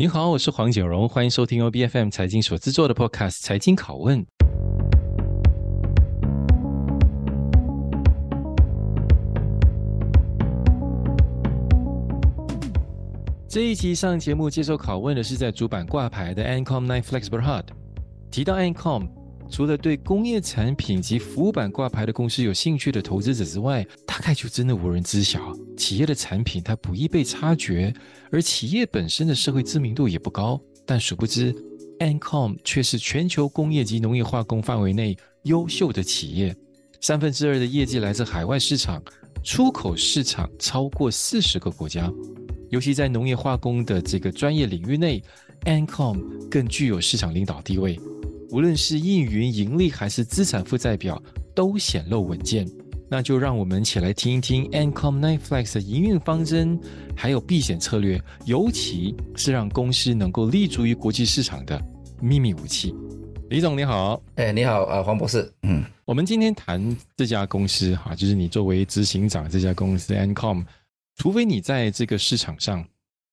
你好，我是黄景荣，欢迎收听 OBFM 财经所制作的 Podcast《财经拷问》。这一期上节目接受拷问的是在主板挂牌的 Ancom Nine Flex Berhad。提到 Ancom，除了对工业产品及服务板挂牌的公司有兴趣的投资者之外，大概就真的无人知晓。企业的产品它不易被察觉，而企业本身的社会知名度也不高。但殊不知，Ancom 却是全球工业及农业化工范围内优秀的企业。三分之二的业绩来自海外市场，出口市场超过四十个国家。尤其在农业化工的这个专业领域内，Ancom 更具有市场领导地位。无论是运营盈利还是资产负债表，都显露稳健。那就让我们一起来听一听 Ancom Nine Flex 的营运方针，还有避险策略，尤其是让公司能够立足于国际市场的秘密武器。李总你好，哎你好啊黄博士，嗯，我们今天谈这家公司哈，就是你作为执行长这家公司 Ancom，除非你在这个市场上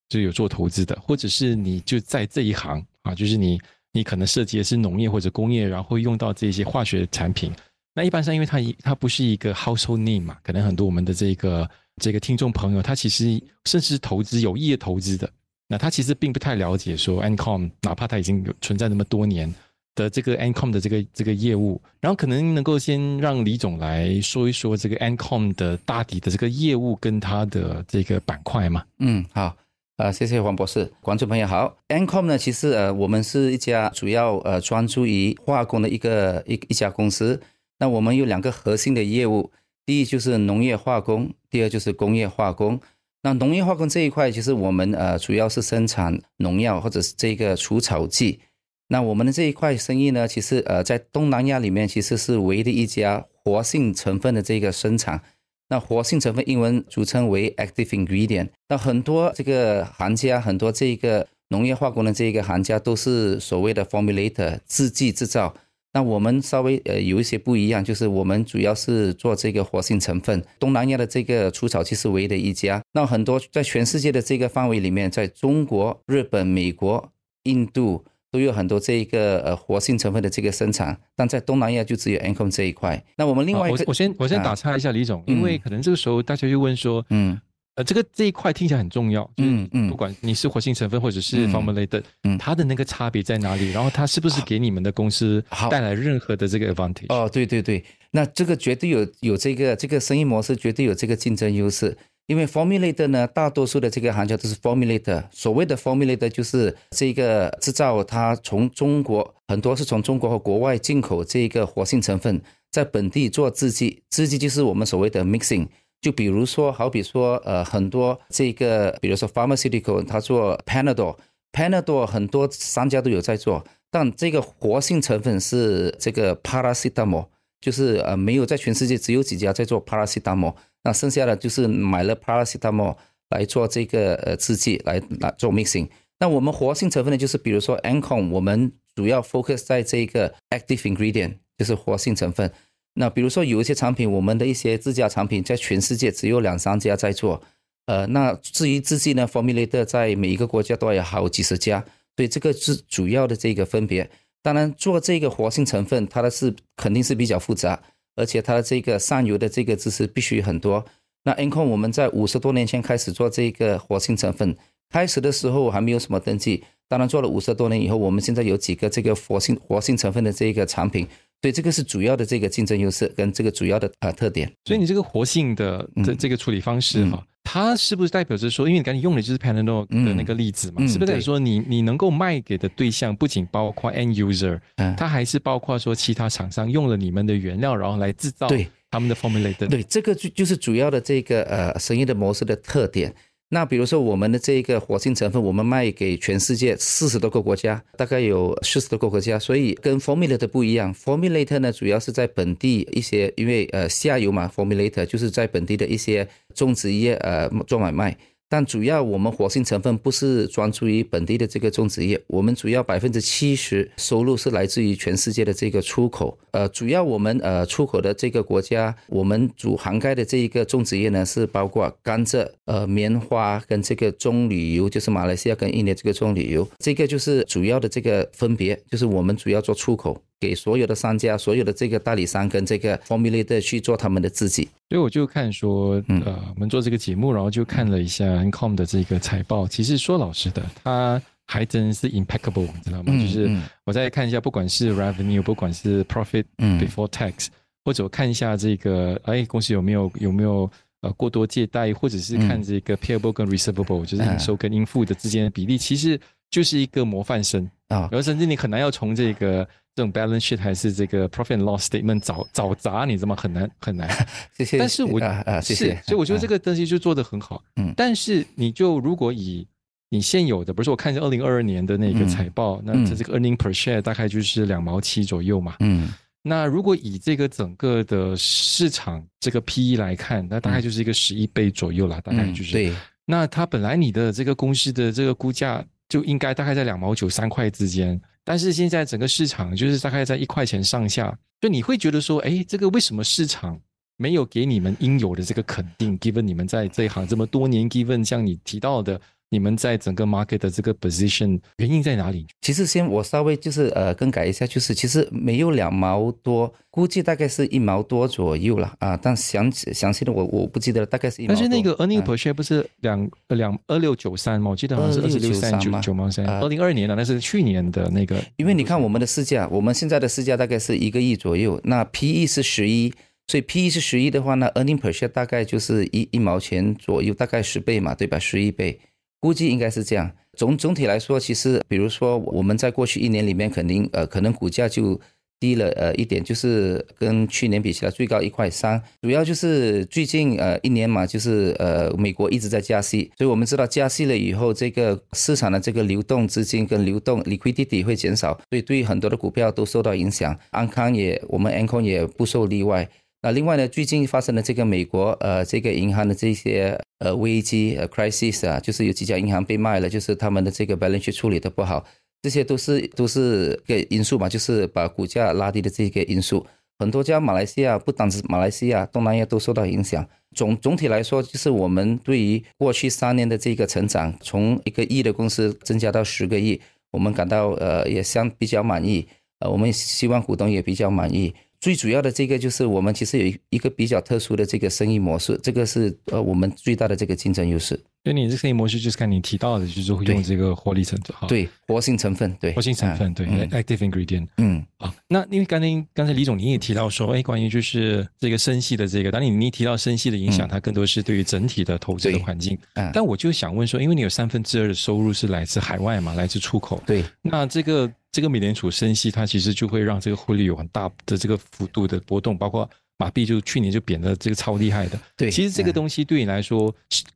就有做投资的，或者是你就在这一行啊，就是你。你可能涉及的是农业或者工业，然后会用到这些化学产品。那一般上，因为它一它不是一个 household name 嘛，可能很多我们的这个这个听众朋友，他其实甚至是投资有意的投资的，那他其实并不太了解说 Ancom，哪怕它已经有存在那么多年的这个 Ancom 的这个这个业务，然后可能能够先让李总来说一说这个 Ancom 的大体的这个业务跟它的这个板块嘛。嗯，好。啊，谢谢黄博士，观众朋友好。Ancom 呢，其实呃，我们是一家主要呃专注于化工的一个一一家公司。那我们有两个核心的业务，第一就是农业化工，第二就是工业化工。那农业化工这一块，其实我们呃主要是生产农药或者是这个除草剂。那我们的这一块生意呢，其实呃在东南亚里面，其实是唯一的一家活性成分的这个生产。那活性成分英文俗称为 active ingredient。那很多这个行家，很多这个农业化工的这一个行家都是所谓的 formulator 制剂制造。那我们稍微呃有一些不一样，就是我们主要是做这个活性成分。东南亚的这个除草剂是唯一的一家。那很多在全世界的这个范围里面，在中国、日本、美国、印度。都有很多这一个呃活性成分的这个生产，但在东南亚就只有 Ancom 这一块。那我们另外一个，我我先我先打岔一下李总，啊、因为可能这个时候大家就问说，嗯，呃，这个这一块听起来很重要，嗯嗯，不管你是活性成分或者是 formulated，嗯，它的那个差别在哪里？然后它是不是给你们的公司带来任何的这个 advantage？哦，对对对，那这个绝对有有这个这个生意模式绝对有这个竞争优势。因为 formulator 呢，大多数的这个行家都是 formulator。所谓的 formulator 就是这个制造，它从中国很多是从中国和国外进口这个活性成分，在本地做制剂，制剂就是我们所谓的 mixing。就比如说，好比说，呃，很多这个，比如说 pharmaceutical，它做 Panadol，Panadol 很多商家都有在做，但这个活性成分是这个 paracetamol，就是呃没有在全世界只有几家在做 paracetamol。那剩下的就是买了 paracetamol 来做这个呃制剂来来做 mixing。那我们活性成分呢，就是比如说 Ancom，我们主要 focus 在这个 active ingredient，就是活性成分。那比如说有一些产品，我们的一些自家产品在全世界只有两三家在做。呃，那至于制剂呢，formulator 在每一个国家都有好几十家，所以这个是主要的这个分别。当然，做这个活性成分，它的是肯定是比较复杂。而且它的这个上游的这个知识必须很多。那 N 控我们在五十多年前开始做这个活性成分，开始的时候还没有什么登记。当然做了五十多年以后，我们现在有几个这个活性活性成分的这个产品，所以这个是主要的这个竞争优势跟这个主要的啊特点。所以你这个活性的这这个处理方式哈。它是不是代表着说，因为你刚才用的就是 Panadol 的那个例子嘛，嗯嗯、是不是代表说你你能够卖给的对象不仅包括 end user，嗯，它还是包括说其他厂商用了你们的原料，然后来制造他们的 formulator。对，这个就就是主要的这个呃生意的模式的特点。那比如说我们的这一个活性成分，我们卖给全世界四十多个国家，大概有四十多个国家，所以跟 formulator 不一样。formulator 呢，主要是在本地一些，因为呃下游嘛，formulator 就是在本地的一些种植业呃做买卖。但主要我们活性成分不是专注于本地的这个种植业，我们主要百分之七十收入是来自于全世界的这个出口。呃，主要我们呃出口的这个国家，我们主涵盖的这一个种植业呢是包括甘蔗、呃棉花跟这个棕榈油，就是马来西亚跟印尼这个棕榈油，这个就是主要的这个分别，就是我们主要做出口。给所有的商家、所有的这个代理商跟这个 formulator 去做他们的自己，所以我就看说，呃，我们做这个节目，然后就看了一下 Ancom 的这个财报。其实说老实的，它还真是 impeccable，你知道吗？就是我再看一下，不管是 revenue，不管是 profit before tax，或者我看一下这个，哎，公司有没有有没有呃过多借贷，或者是看这个 payable 跟 receivable，就是应收跟应付的之间的比例，其实就是一个模范生啊。然后甚至你很难要从这个。这种 balance sheet 还是这个 profit and loss statement 找找砸，你知道吗？很难很难。谢谢。但是我啊啊，谢谢。是，所以我觉得这个东西就做得很好。嗯。但是你就如果以你现有的，比如说我看一下二零二二年的那个财报，嗯、那这这个 earning per share 大概就是两毛七左右嘛。嗯。那如果以这个整个的市场这个 PE 来看，那大概就是一个十一倍左右了，大概就是。对。那它本来你的这个公司的这个估价就应该大概在两毛九三块之间。但是现在整个市场就是大概在一块钱上下，就你会觉得说，哎，这个为什么市场没有给你们应有的这个肯定？Given 你们在这一行这么多年，Given 像你提到的。你们在整个 market 的这个 position 原因在哪里？其实先我稍微就是呃更改一下，就是其实没有两毛多，估计大概是一毛多左右了啊。但详详细的我我不记得了，大概是一毛多。但是那个 earning per share 不是两两二六九三吗？我记得好像是二十六三九九毛三。二零二二年了，那是去年的那个。因为你看我们的市价，我们现在的市价大概是一个亿左右，那 PE 是十一，所以 PE 是十一的话，那 earning per share 大概就是一一毛钱左右，大概十倍嘛，对吧？十一倍。估计应该是这样。总总体来说，其实比如说我们在过去一年里面，肯定呃可能股价就低了呃一点，就是跟去年比起来最高一块三。主要就是最近呃一年嘛，就是呃美国一直在加息，所以我们知道加息了以后，这个市场的这个流动资金跟流动 liquidity 会减少，所以对于很多的股票都受到影响。安康也，我们安康也不受例外。那另外呢，最近发生的这个美国呃这个银行的这些呃危机呃 crisis 啊，就是有几家银行被卖了，就是他们的这个 balance 处理的不好，这些都是都是个因素嘛，就是把股价拉低的这个因素。很多家马来西亚不单是马来西亚，东南亚都受到影响。总总体来说，就是我们对于过去三年的这个成长，从一个亿的公司增加到十个亿，我们感到呃也相比较满意，呃我们希望股东也比较满意。最主要的这个就是我们其实有一一个比较特殊的这个生意模式，这个是呃我们最大的这个竞争优势。所以你这生意模式就是看你提到的，就是会用这个活力成分，对，活性成分，对，活性成分，对，active ingredient，嗯，啊，那因为刚才刚才李总你也提到说，哎，关于就是这个生系的这个，当你你提到生系的影响，它更多是对于整体的投资的环境。但我就想问说，因为你有三分之二的收入是来自海外嘛，来自出口，对，那这个。这个美联储升息，它其实就会让这个汇率有很大的这个幅度的波动，包括马币就去年就贬的这个超厉害的。对，其实这个东西对你来说，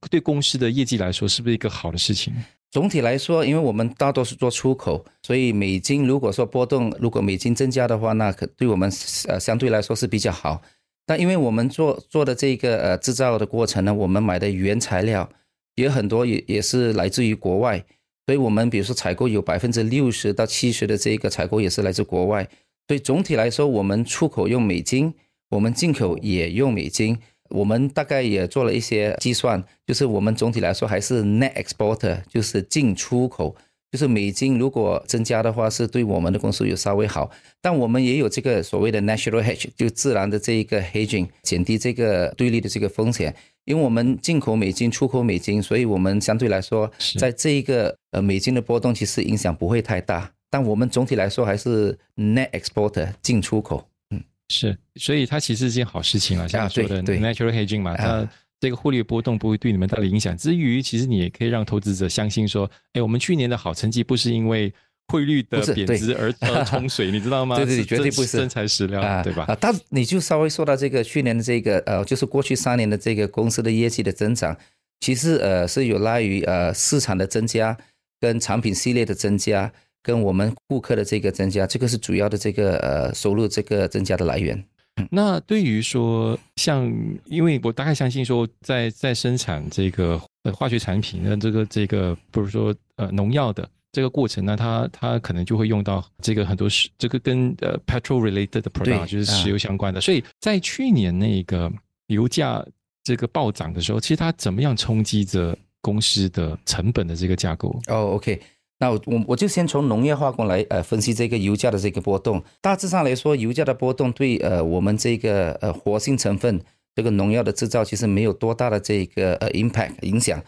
对公司的业绩来说，是不是一个好的事情？总体来说，因为我们大多是做出口，所以美金如果说波动，如果美金增加的话，那可对我们呃相对来说是比较好。但因为我们做做的这个呃制造的过程呢，我们买的原材料也很多，也也是来自于国外。所以我们比如说采购有百分之六十到七十的这个采购也是来自国外，所以总体来说，我们出口用美金，我们进口也用美金。我们大概也做了一些计算，就是我们总体来说还是 net exporter，就是进出口，就是美金如果增加的话，是对我们的公司有稍微好。但我们也有这个所谓的 natural hedge，就自然的这一个 hedging，减低这个对立的这个风险。因为我们进口美金、出口美金，所以我们相对来说，在这一个呃美金的波动其实影响不会太大。但我们总体来说还是 net exporter 进出口，嗯，是，所以它其实是件好事情啊，像说的、啊、natural hedging 嘛，它、啊、这个汇率波动不会对你们带来影响。之余其实你也可以让投资者相信说，哎，我们去年的好成绩不是因为。汇率的贬值而而 冲水，你知道吗？对对对，绝对不是真材实料，啊、对吧？啊，但你就稍微说到这个去年的这个呃，就是过去三年的这个公司的业绩的增长，其实呃是有赖于呃市场的增加，跟产品系列的增加，跟我们顾客的这个增加，这个是主要的这个呃收入这个增加的来源。那对于说像，因为我大概相信说在，在在生产这个化学产品的这个这个，比如说呃农药的这个过程呢，它它可能就会用到这个很多是，这个跟呃 petrol related 的 product 就是石油相关的。所以在去年那个油价这个暴涨的时候，其实它怎么样冲击着公司的成本的这个架构？哦、oh，OK。那我我就先从农业化工来呃分析这个油价的这个波动。大致上来说，油价的波动对呃我们这个呃活性成分这个农药的制造其实没有多大的这个呃 impact 影响，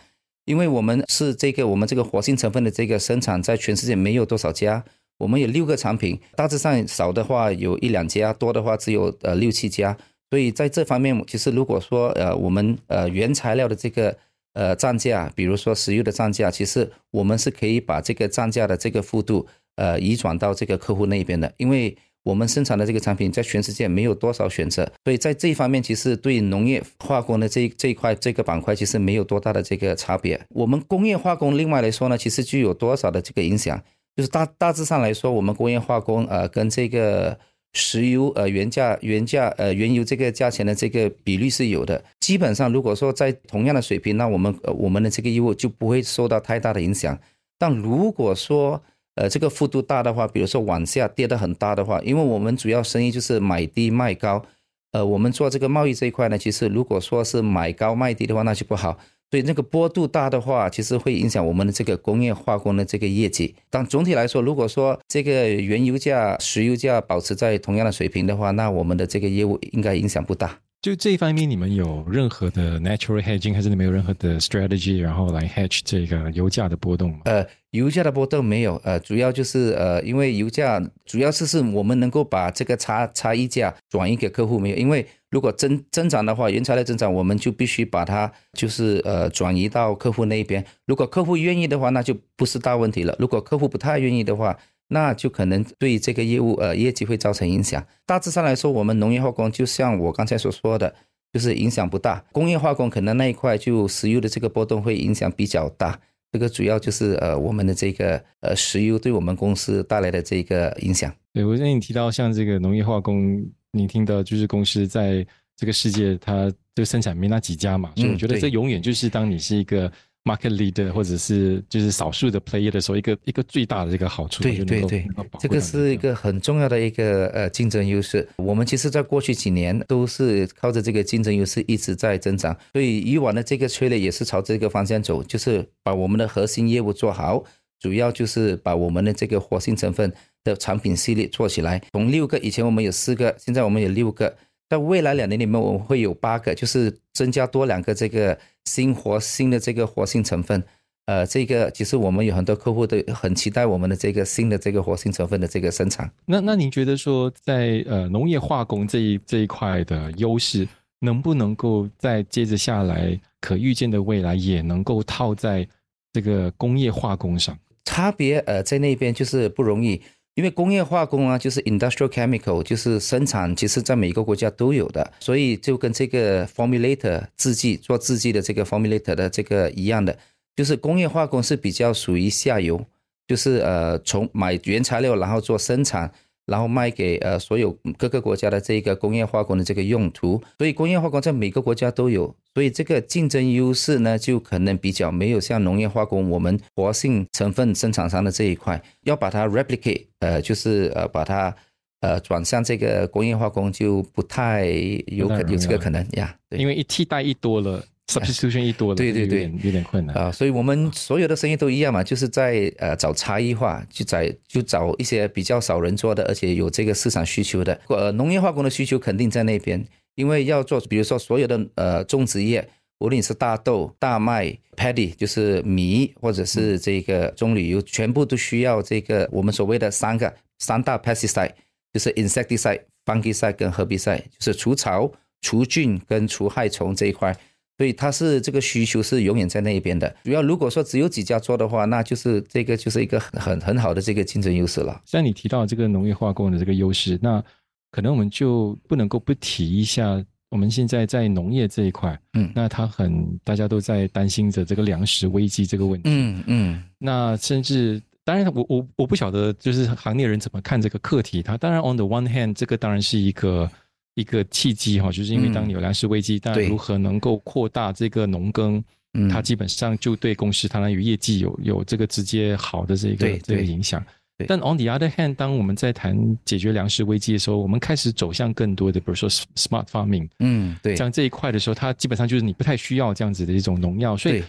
因为我们是这个我们这个活性成分的这个生产在全世界没有多少家，我们有六个产品，大致上少的话有一两家，多的话只有呃六七家。所以在这方面，其实如果说呃我们呃原材料的这个呃，涨价，比如说石油的涨价，其实我们是可以把这个涨价的这个幅度，呃，移转到这个客户那边的，因为我们生产的这个产品在全世界没有多少选择，所以在这一方面，其实对农业化工的这这一块这个板块，其实没有多大的这个差别。我们工业化工另外来说呢，其实具有多少的这个影响，就是大大致上来说，我们工业化工呃跟这个。石油呃原价原价呃原油这个价钱的这个比率是有的，基本上如果说在同样的水平，那我们呃我们的这个业务就不会受到太大的影响。但如果说呃这个幅度大的话，比如说往下跌得很大的话，因为我们主要生意就是买低卖高，呃我们做这个贸易这一块呢，其实如果说是买高卖低的话，那就不好。所以那个波度大的话，其实会影响我们的这个工业化工的这个业绩。但总体来说，如果说这个原油价、石油价保持在同样的水平的话，那我们的这个业务应该影响不大。就这一方面，你们有任何的 natural hedging，还是你没有任何的 strategy，然后来 hedge 这个油价的波动吗？呃，油价的波动没有，呃，主要就是呃，因为油价主要是是我们能够把这个差差异价转移给客户没有，因为如果增增长的话，原材料增长，我们就必须把它就是呃转移到客户那边。如果客户愿意的话，那就不是大问题了。如果客户不太愿意的话，那就可能对这个业务呃业绩会造成影响。大致上来说，我们农业化工就像我刚才所说的，就是影响不大。工业化工可能那一块就石油的这个波动会影响比较大。这个主要就是呃我们的这个呃石油对我们公司带来的这个影响。对，我跟你提到像这个农业化工，你听到就是公司在这个世界它这个生产没那几家嘛，所以我觉得这永远就是当你是一个。Market leader 或者是就是少数的 player 的时候，一个一个最大的这个好处，对对对，这个是一个很重要的一个呃竞争优势。我们其实在过去几年都是靠着这个竞争优势一直在增长，所以以往的这个策略也是朝这个方向走，就是把我们的核心业务做好，主要就是把我们的这个活性成分的产品系列做起来。从六个以前我们有四个，现在我们有六个。在未来两年里面，我们会有八个，就是增加多两个这个新活新的这个活性成分。呃，这个其实我们有很多客户都很期待我们的这个新的这个活性成分的这个生产。那那您觉得说在，呃农业化工这一这一块的优势，能不能够在接着下来，可预见的未来也能够套在这个工业化工上？差别呃在那边就是不容易。因为工业化工啊，就是 industrial chemical，就是生产，其实在每一个国家都有的，所以就跟这个 formulator 制剂做制剂的这个 formulator 的这个一样的，就是工业化工是比较属于下游，就是呃从买原材料然后做生产。然后卖给呃所有各个国家的这个工业化工的这个用途，所以工业化工在每个国家都有，所以这个竞争优势呢就可能比较没有像农业化工我们活性成分生产商的这一块，要把它 replicate，呃就是呃把它呃转向这个工业化工就不太有可有这个可能呀，对，因为一替代一多了。Substitution 一多了，对对对，有点困难啊，所以我们所有的生意都一样嘛，就是在呃找差异化，就在就找一些比较少人做的，而且有这个市场需求的。呃，农业化工的需求肯定在那边，因为要做，比如说所有的呃种植业，无论是大豆、大麦、paddy，就是米或者是这个棕榈油，全部都需要这个我们所谓的三个三大 pesticide，就是 insecticide、fungicide 跟 herbicide，就是除草、除菌跟除害虫这一块。所以它是这个需求是永远在那一边的。主要如果说只有几家做的话，那就是这个就是一个很很好的这个竞争优势了。像你提到这个农业化工的这个优势，那可能我们就不能够不提一下，我们现在在农业这一块，嗯，那它很大家都在担心着这个粮食危机这个问题，嗯嗯。那甚至当然我我我不晓得就是行业人怎么看这个课题。它当然 on the one hand，这个当然是一个。一个契机哈，就是因为当你有粮食危机，但、嗯、如何能够扩大这个农耕，嗯，它基本上就对公司它当然有业绩有有这个直接好的这个这个影响。但 on the other hand，当我们在谈解决粮食危机的时候，我们开始走向更多的，比如说 smart farming，嗯，对，像这一块的时候，它基本上就是你不太需要这样子的一种农药。所以，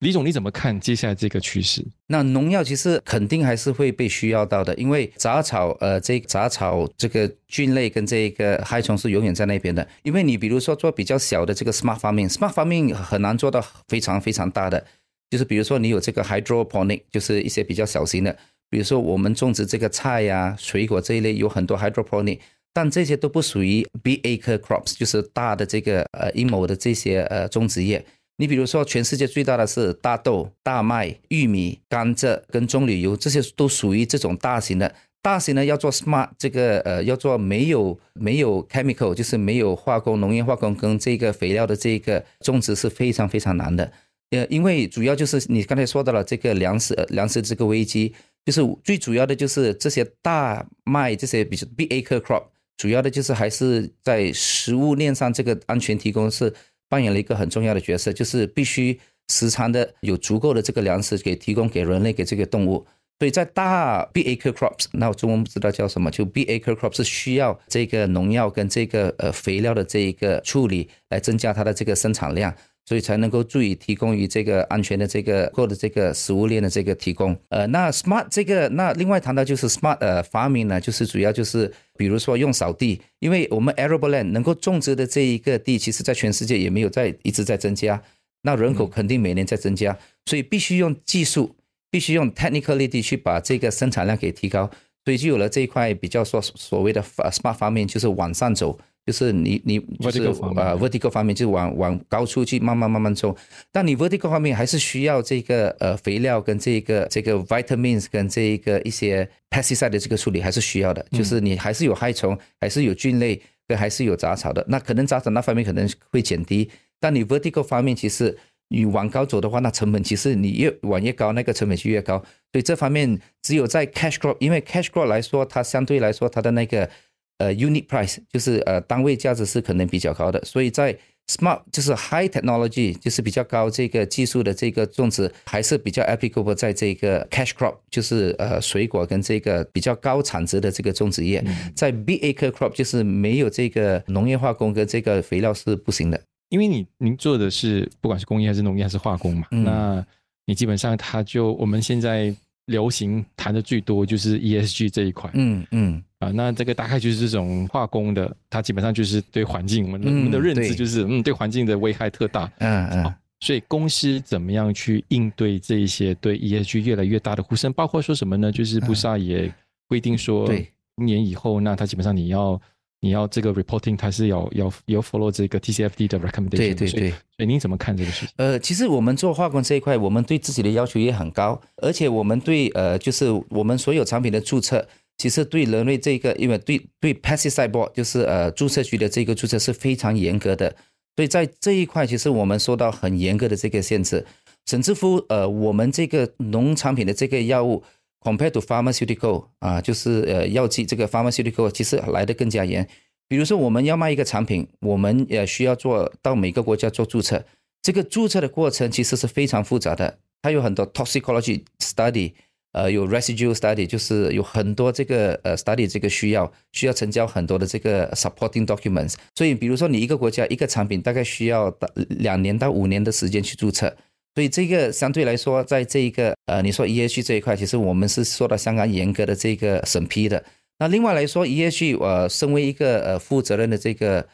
李总你怎么看接下来这个趋势？那农药其实肯定还是会被需要到的，因为杂草，呃，这杂草这个菌类跟这个害虫是永远在那边的。因为你比如说做比较小的这个 smart farming，smart farming 很难做到非常非常大的，就是比如说你有这个 hydroponic，就是一些比较小型的。比如说，我们种植这个菜呀、水果这一类，有很多 hydroponic，但这些都不属于 BAC 格 crops，就是大的这个呃一亩的这些呃种植业。你比如说，全世界最大的是大豆、大麦、玉米、甘蔗跟棕榈油，这些都属于这种大型的。大型的要做 smart 这个呃要做没有没有 chemical，就是没有化工、农业化工跟这个肥料的这个种植是非常非常难的。呃，因为主要就是你刚才说到了这个粮食粮食这个危机。就是最主要的就是这些大麦这些比如 big acre crop，主要的就是还是在食物链上这个安全提供是扮演了一个很重要的角色，就是必须时常的有足够的这个粮食给提供给人类给这个动物。所以在大 Baker crops，那我中文不知道叫什么，就 Baker crops 是需要这个农药跟这个呃肥料的这一个处理来增加它的这个生产量。所以才能够注意提供于这个安全的这个或者这个食物链的这个提供。呃，那 smart 这个，那另外谈到就是 smart 呃 farming 呢，就是主要就是比如说用扫地，因为我们 arable land 能够种植的这一个地，其实在全世界也没有在一直在增加，那人口肯定每年在增加，所以必须用技术，必须用 technicality 去把这个生产量给提高，所以就有了这一块比较说所谓的 smart farming，就是往上走。就是你你就是呃 vertical 方面就是往往高处去慢慢慢慢种，但你 vertical 方面还是需要这个呃肥料跟这个这个 vitamins 跟这一个一些 pesticide 的这个处理还是需要的，就是你还是有害虫，还是有菌类，跟还是有杂草的，那可能杂草那方面可能会减低，但你 vertical 方面其实你往高走的话，那成本其实你越往越高，那个成本就越高，所以这方面只有在 cash crop，因为 cash crop 来说，它相对来说它的那个。呃，unit price 就是呃单位价值是可能比较高的，所以在 smart 就是 high technology 就是比较高这个技术的这个种植还是比较 applicable 在这个 cash crop 就是呃水果跟这个比较高产值的这个种植业，在 big acre crop 就是没有这个农业化工跟这个肥料是不行的，因为你您做的是不管是工业还是农业还是化工嘛，嗯、那你基本上它就我们现在流行谈的最多就是 ESG 这一块，嗯嗯。啊，那这个大概就是这种化工的，它基本上就是对环境，我们我们的认知就是，嗯，对环境的危害特大，嗯嗯、啊。所以公司怎么样去应对这一些对 ESG 越来越大的呼声？包括说什么呢？就是布萨也规定说，对，一年以后，那它基本上你要你要这个 reporting，它是要要要 follow 这个 TCFD 的 recommendation。对对对。所以您怎么看这个事情？呃，其实我们做化工这一块，我们对自己的要求也很高，而且我们对呃，就是我们所有产品的注册。其实对人类这个，因为对对 pesticide board 就是呃注册局的这个注册是非常严格的，所以在这一块其实我们受到很严格的这个限制，甚至乎呃我们这个农产品的这个药物 compared to pharmaceutical 啊，就是呃药剂这个 pharmaceutical 其实来得更加严。比如说我们要卖一个产品，我们也需要做到每个国家做注册，这个注册的过程其实是非常复杂的，它有很多 toxicology study。呃，有 residual study，就是有很多这个呃 study 这个需要需要成交很多的这个 supporting documents。所以，比如说你一个国家一个产品大概需要两年到五年的时间去注册。所以这个相对来说，在这一个呃你说 ESG 这一块，其实我们是受到相当严格的这个审批的。那另外来说，ESG 呃，身为一个呃负责任的这个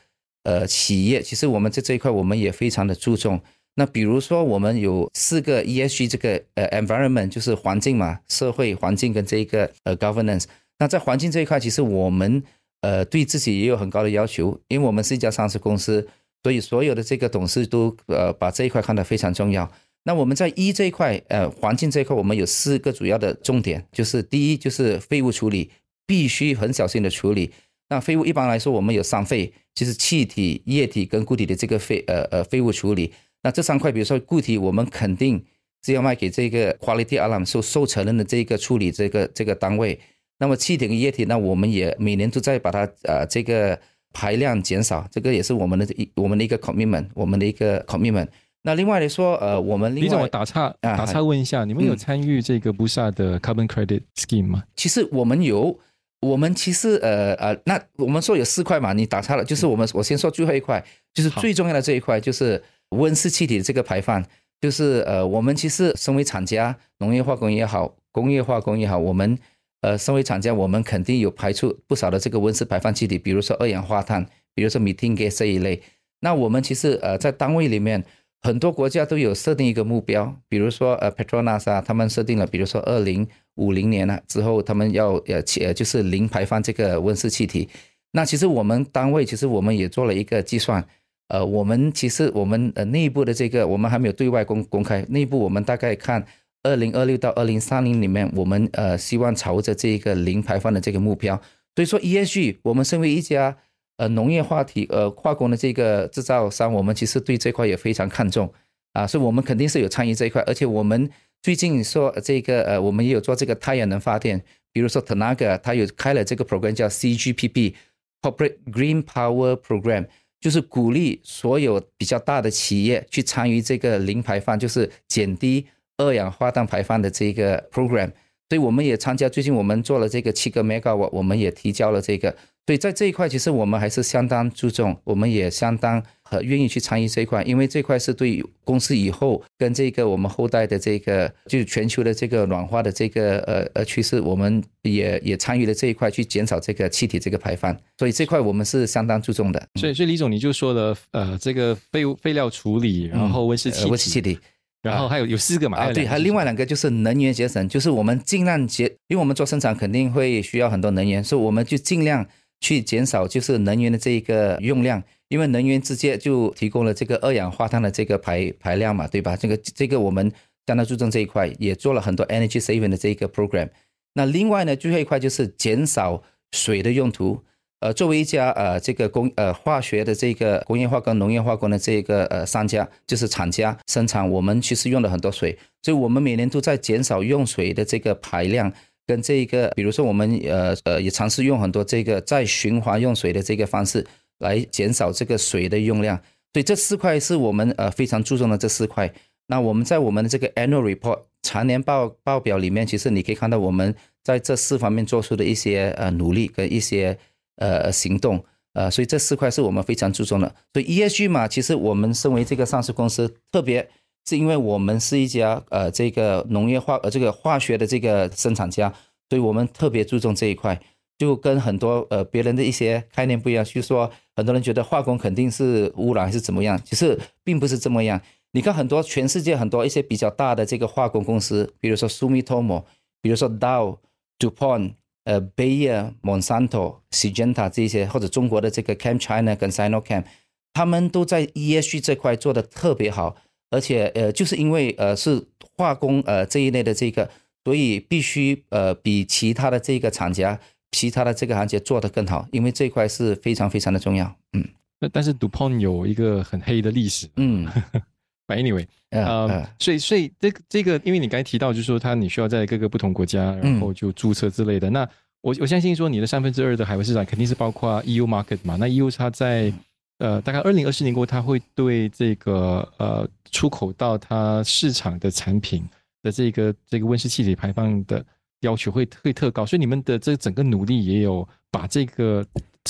呃企业，其实我们在这一块我们也非常的注重。那比如说，我们有四个 ESG 这个呃 environment 就是环境嘛，社会环境跟这一个呃 governance。那在环境这一块，其实我们呃对自己也有很高的要求，因为我们是一家上市公司，所以所有的这个董事都呃把这一块看得非常重要。那我们在 E 这一块呃环境这一块，我们有四个主要的重点，就是第一就是废物处理必须很小心的处理。那废物一般来说，我们有三废，就是气体、液体跟固体的这个废呃呃废物处理。那这三块，比如说固体，我们肯定是要卖给这个 Quality Alarm 受受承认的这个处理这个这个单位。那么气体跟液体，那我们也每年都在把它呃这个排量减少，这个也是我们的一我们的一个 commitment，我们的一个 commitment。那另外来说，呃，我们另外李总，我打岔打岔问一下，啊、你们有参与这个布萨的 carbon credit scheme 吗？其实我们有，我们其实呃呃，那我们说有四块嘛，你打岔了，就是我们我先说最后一块，就是最重要的这一块，就是温室气体的这个排放，就是呃，我们其实身为厂家，农业化工也好，工业化工也好，我们呃，身为厂家，我们肯定有排出不少的这个温室排放气体，比如说二氧化碳，比如说 methane gas 这一类。那我们其实呃，在单位里面。很多国家都有设定一个目标，比如说呃，Petronas 啊，他们设定了，比如说二零五零年了之后，他们要呃，呃，就是零排放这个温室气体。那其实我们单位其实我们也做了一个计算，呃，我们其实我们呃内部的这个我们还没有对外公公开，内部我们大概看二零二六到二零三零里面，我们呃希望朝着这个零排放的这个目标。所以说 ESG，我们身为一家。呃，农业话题呃化工的这个制造商，我们其实对这块也非常看重啊，所以我们肯定是有参与这一块，而且我们最近说这个呃，我们也有做这个太阳能发电，比如说 Tenaga，它有开了这个 program 叫 CGPP，Corporate Green Power Program，就是鼓励所有比较大的企业去参与这个零排放，就是减低二氧化碳排放的这个 program，所以我们也参加，最近我们做了这个七个 megawatt，我们也提交了这个。所以在这一块，其实我们还是相当注重，我们也相当和愿意去参与这一块，因为这块是对公司以后跟这个我们后代的这个，就是全球的这个暖化的这个呃呃趋势，我们也也参与了这一块去减少这个气体这个排放，所以这块我们是相当注重的。所以，所以李总你就说了，呃，这个废物废料处理，然后温室气体，温室气体，然后还有有四个嘛？啊，对，还有另外两个就是能源节省，就是我们尽量节，因为我们做生产肯定会需要很多能源，所以我们就尽量。去减少就是能源的这一个用量，因为能源直接就提供了这个二氧化碳的这个排排量嘛，对吧？这个这个我们相当注重这一块，也做了很多 energy saving 的这一个 program。那另外呢，最后一块就是减少水的用途。呃，作为一家呃这个工呃化学的这个工业化跟农业化工的这个呃商家，就是厂家生产，我们其实用了很多水，所以我们每年都在减少用水的这个排量。跟这一个，比如说我们呃呃也尝试用很多这个再循环用水的这个方式来减少这个水的用量，所以这四块是我们呃非常注重的这四块。那我们在我们的这个 annual report 常年报报表里面，其实你可以看到我们在这四方面做出的一些呃努力跟一些呃行动，呃，所以这四块是我们非常注重的。所以 ESG 嘛，其实我们身为这个上市公司，特别。是因为我们是一家呃这个农业化呃这个化学的这个生产家，所以我们特别注重这一块，就跟很多呃别人的一些概念不一样。就是说，很多人觉得化工肯定是污染还是怎么样，其实并不是这么样。你看很多全世界很多一些比较大的这个化工公司，比如说 Sumitomo，比如说 Dow、DuPont、呃 Bayer、Monsanto、Syngenta 这些，或者中国的这个 Chem China 跟 Sinochem，他们都在 ESG 这块做得特别好。而且呃，就是因为呃是化工呃这一类的这个，所以必须呃比其他的这个厂家、其他的这个行业做得更好，因为这块是非常非常的重要。嗯，那但是 DuPont 有一个很黑的历史。嗯，But anyway，呃，呃所以所以这个这个，因为你刚才提到，就是说它你需要在各个不同国家，然后就注册之类的。嗯、那我我相信说你的三分之二的海外市场肯定是包括 EU market 嘛？那 EU 它在。呃，大概二零二四年过后，它会对这个呃出口到它市场的产品的这个这个温室气体排放的要求会会特高，所以你们的这整个努力也有把这个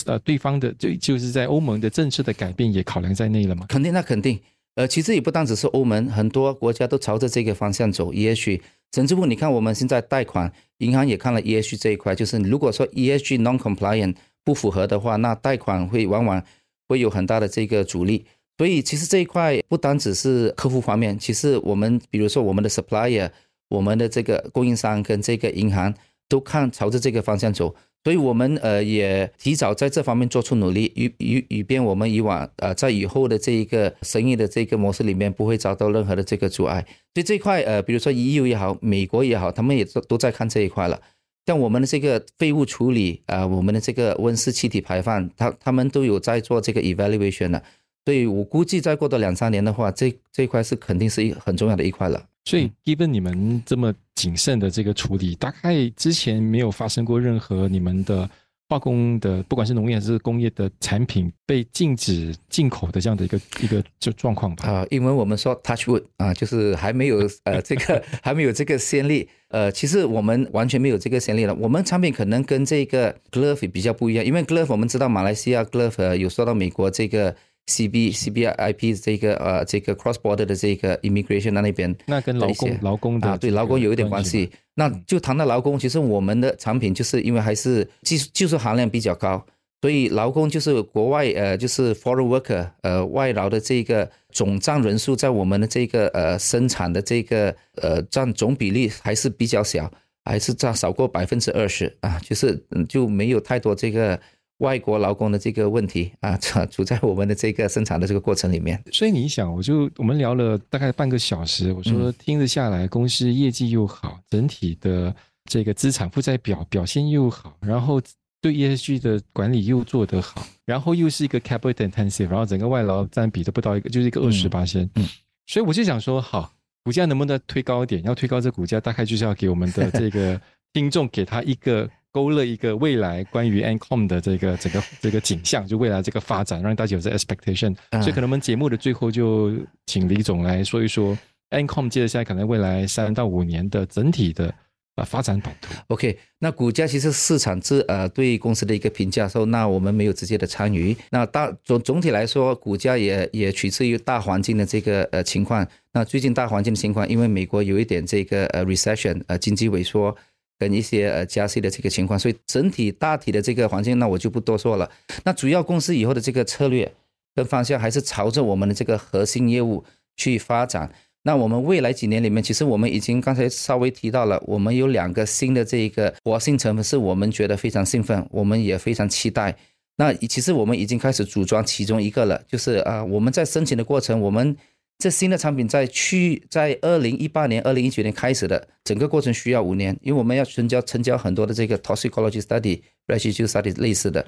呃对方的就就是在欧盟的政策的改变也考量在内了吗？肯定，那肯定。呃，其实也不单只是欧盟，很多国家都朝着这个方向走。ESG，甚至乎你看我们现在贷款，银行也看了 ESG 这一块，就是如果说 ESG non-compliant 不符合的话，那贷款会往往。会有很大的这个阻力，所以其实这一块不单只是客户方面，其实我们比如说我们的 supplier，我们的这个供应商跟这个银行都看朝着这个方向走，所以我们呃也提早在这方面做出努力，以以以便我们以往呃在以后的这一个生意的这个模式里面不会遭到任何的这个阻碍。所以这一块呃比如说 EU 也好，美国也好，他们也都都在看这一块了。像我们的这个废物处理啊、呃，我们的这个温室气体排放，他他们都有在做这个 evaluation 的，所以我估计再过多两三年的话，这这一块是肯定是一很重要的一块了。所以，given 你们这么谨慎的这个处理，大概之前没有发生过任何你们的化工的，不管是农业还是工业的产品被禁止进口的这样的一个一个就状况吧？啊，因为我们说 touch wood 啊，就是还没有呃这个 还没有这个先例。呃，其实我们完全没有这个先例了。我们产品可能跟这个 glove 比较不一样，因为 glove 我们知道马来西亚 glove 有受到美国这个。C B C B I P 这个呃这个 cross border 的这个 immigration 那那边，那跟劳工劳工的啊对劳工有一点关系。那就谈到劳工，其实我们的产品就是因为还是技术技术含量比较高，所以劳工就是国外呃就是 foreign worker 呃外劳的这个总占人数在我们的这个呃生产的这个呃占总比例还是比较小，还是占少过百分之二十啊，就是就没有太多这个。外国劳工的这个问题 啊，处在我们的这个生产的这个过程里面。所以你想，我就我们聊了大概半个小时，我说听着下来，公司业绩又好，整体的这个资产负债表表现又好，然后对 ESG 的管理又做得好，然后又是一个 capital intensive，然后整个外劳占比都不到一个，就是一个二十八仙。嗯，所以我就想说，好，股价能不能推高一点？要推高这股价，大概就是要给我们的这个 听众给他一个。勾勒一个未来关于 Ancom 的这个整个这个景象，就未来这个发展，让大家有这 expectation。所以可能我们节目的最后就请李总来说一说 Ancom 接着下来可能未来三到五年的整体的啊发展版图。OK，那股价其实市场是呃对公司的一个评价，说那我们没有直接的参与。那大总总体来说，股价也也取自于大环境的这个呃情况。那最近大环境的情况，因为美国有一点这个呃 recession 呃经济萎缩。跟一些呃加息的这个情况，所以整体大体的这个环境，那我就不多说了。那主要公司以后的这个策略跟方向，还是朝着我们的这个核心业务去发展。那我们未来几年里面，其实我们已经刚才稍微提到了，我们有两个新的这一个活性成分，是我们觉得非常兴奋，我们也非常期待。那其实我们已经开始组装其中一个了，就是啊，我们在申请的过程，我们。这新的产品在去在二零一八年、二零一九年开始的整个过程需要五年，因为我们要成交成交很多的这个 toxicology study、residue study 类似的，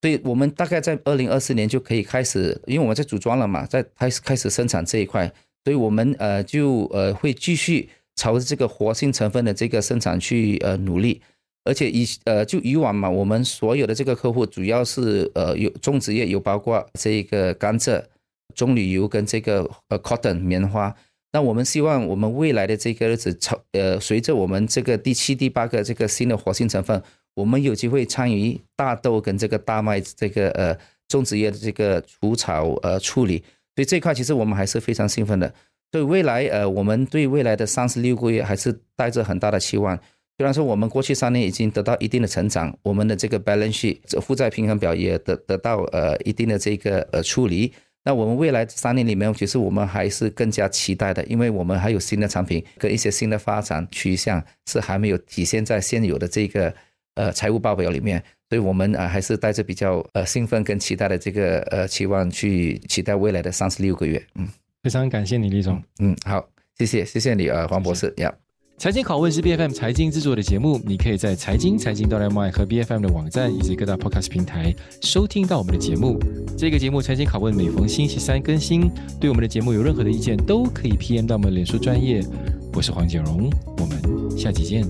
所以我们大概在二零二四年就可以开始，因为我们在组装了嘛，在开始开始生产这一块，所以我们呃就呃会继续朝着这个活性成分的这个生产去呃努力，而且以呃就以往嘛，我们所有的这个客户主要是呃有种植业，有包括这个甘蔗。棕榈油跟这个呃 cotton 棉花，那我们希望我们未来的这个日子，超呃随着我们这个第七、第八个这个新的活性成分，我们有机会参与大豆跟这个大麦这个呃种植业的这个除草呃处理，所以这块其实我们还是非常兴奋的。所以未来呃我们对未来的三十六个月还是带着很大的期望。虽然说我们过去三年已经得到一定的成长，我们的这个 balance 负债平衡表也得得到呃一定的这个呃处理。那我们未来三年里面，其实我们还是更加期待的，因为我们还有新的产品跟一些新的发展趋向是还没有体现在现有的这个呃财务报表里面，所以我们啊还是带着比较呃兴奋跟期待的这个呃期望去期待未来的三十六个月。嗯，非常感谢你，李总。嗯，好，谢谢，谢谢你啊，黄博士。呀。财经拷问是 B F M 财经制作的节目，你可以在财经财经 .my 和 B F M 的网站以及各大 Podcast 平台收听到我们的节目。这个节目财经拷问每逢星期三更新。对我们的节目有任何的意见，都可以 P M 到我们脸书专业。我是黄景荣，我们下期见。